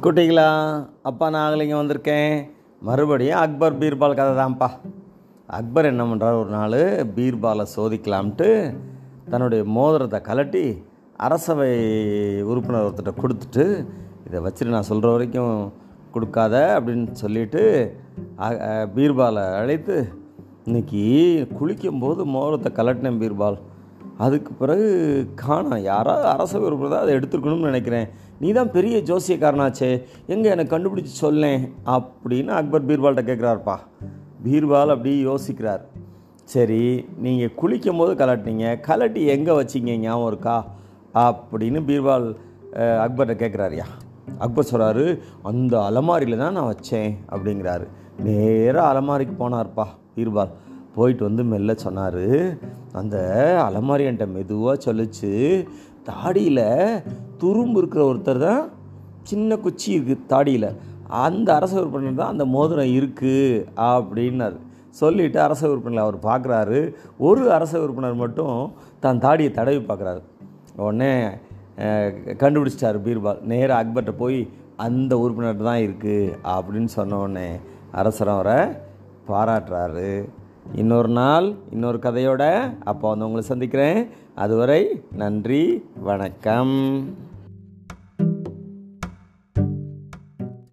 குட்டிங்களா அப்பா நான் இங்கே வந்திருக்கேன். மறுபடியும் அக்பர் பீர்பால் கதை தான்ப்பா. அக்பர் என்ன பண்ணுறார் ஒரு நாள் பீர்பாலை சோதிக்கலாம்ட்டு தன்னுடைய மோதிரத்தை கலட்டி அரசவை உறுப்பினர் ஒருத்தர்கிட்ட கொடுத்துட்டு இதை வச்சுட்டு நான் சொல்கிற வரைக்கும் கொடுக்காத அப்படின்னு சொல்லிட்டு பீர்பாலை அழைத்து இன்னைக்கு குளிக்கும்போது மோதிரத்தை கலட்டினேன் பீர்பால். அதுக்கு பிறகு காணா யாராவது அரச உறுப்பினர் தான் அதை எடுத்துருக்கணும்னு நினைக்கிறேன். நீ தான் பெரிய ஜோசியக்காரனாச்சே எங்கே எனக்கு கண்டுபிடிச்சி சொல்லேன் அப்படின்னு அக்பர் பீர்பால்கிட்ட கேட்குறாருப்பா பீர்பால் அப்படி யோசிக்கிறார். சரி நீங்கள் குளிக்கும் போது கலட்டினீங்க கலட்டி எங்கே வச்சீங்க ஞாபகம் இருக்கா? அப்படின்னு பீர்பால் அக்பர்கிட்ட கேட்குறாருயா அக்பர் சொல்கிறாரு அந்த அலமாரியில் தான் நான் வச்சேன் அப்படிங்கிறாரு. நேராக அலமாரிக்கு போனார்ப்பா பீர்பால் போயிட்டு வந்து மெல்ல சொன்னார் அந்த அலமாரி என்கிட்ட மெதுவாக சொல்லிச்சு தாடியில் துரும்பு இருக்கிற ஒருத்தர் தான் சின்ன குச்சி இருக்குது தாடியில். அந்த அரச உறுப்பினர் தான் அந்த மோதிரம் இருக்குது அப்படின்னாரு. சொல்லிவிட்டு அரச உறுப்பினர் அவர் பார்க்குறாரு ஒரு அரச உறுப்பினர் மட்டும் தான் தாடியை தடவி பார்க்குறாரு உடனே கண்டுபிடிச்சிட்டார் கண்டுபிடிச்சிட்டாரு பீர்பால். நேராக அக்பர்கிட்ட போய் அந்த உறுப்பினர் தான் இருக்குது அப்படின்னு சொன்ன உடனே அரசர் அவரை பாராட்டுறாரு. இன்னொரு நாள் இன்னொரு கதையோட அப்போ வந்து உங்களை சந்திக்கிறேன். அதுவரை நன்றி வணக்கம்.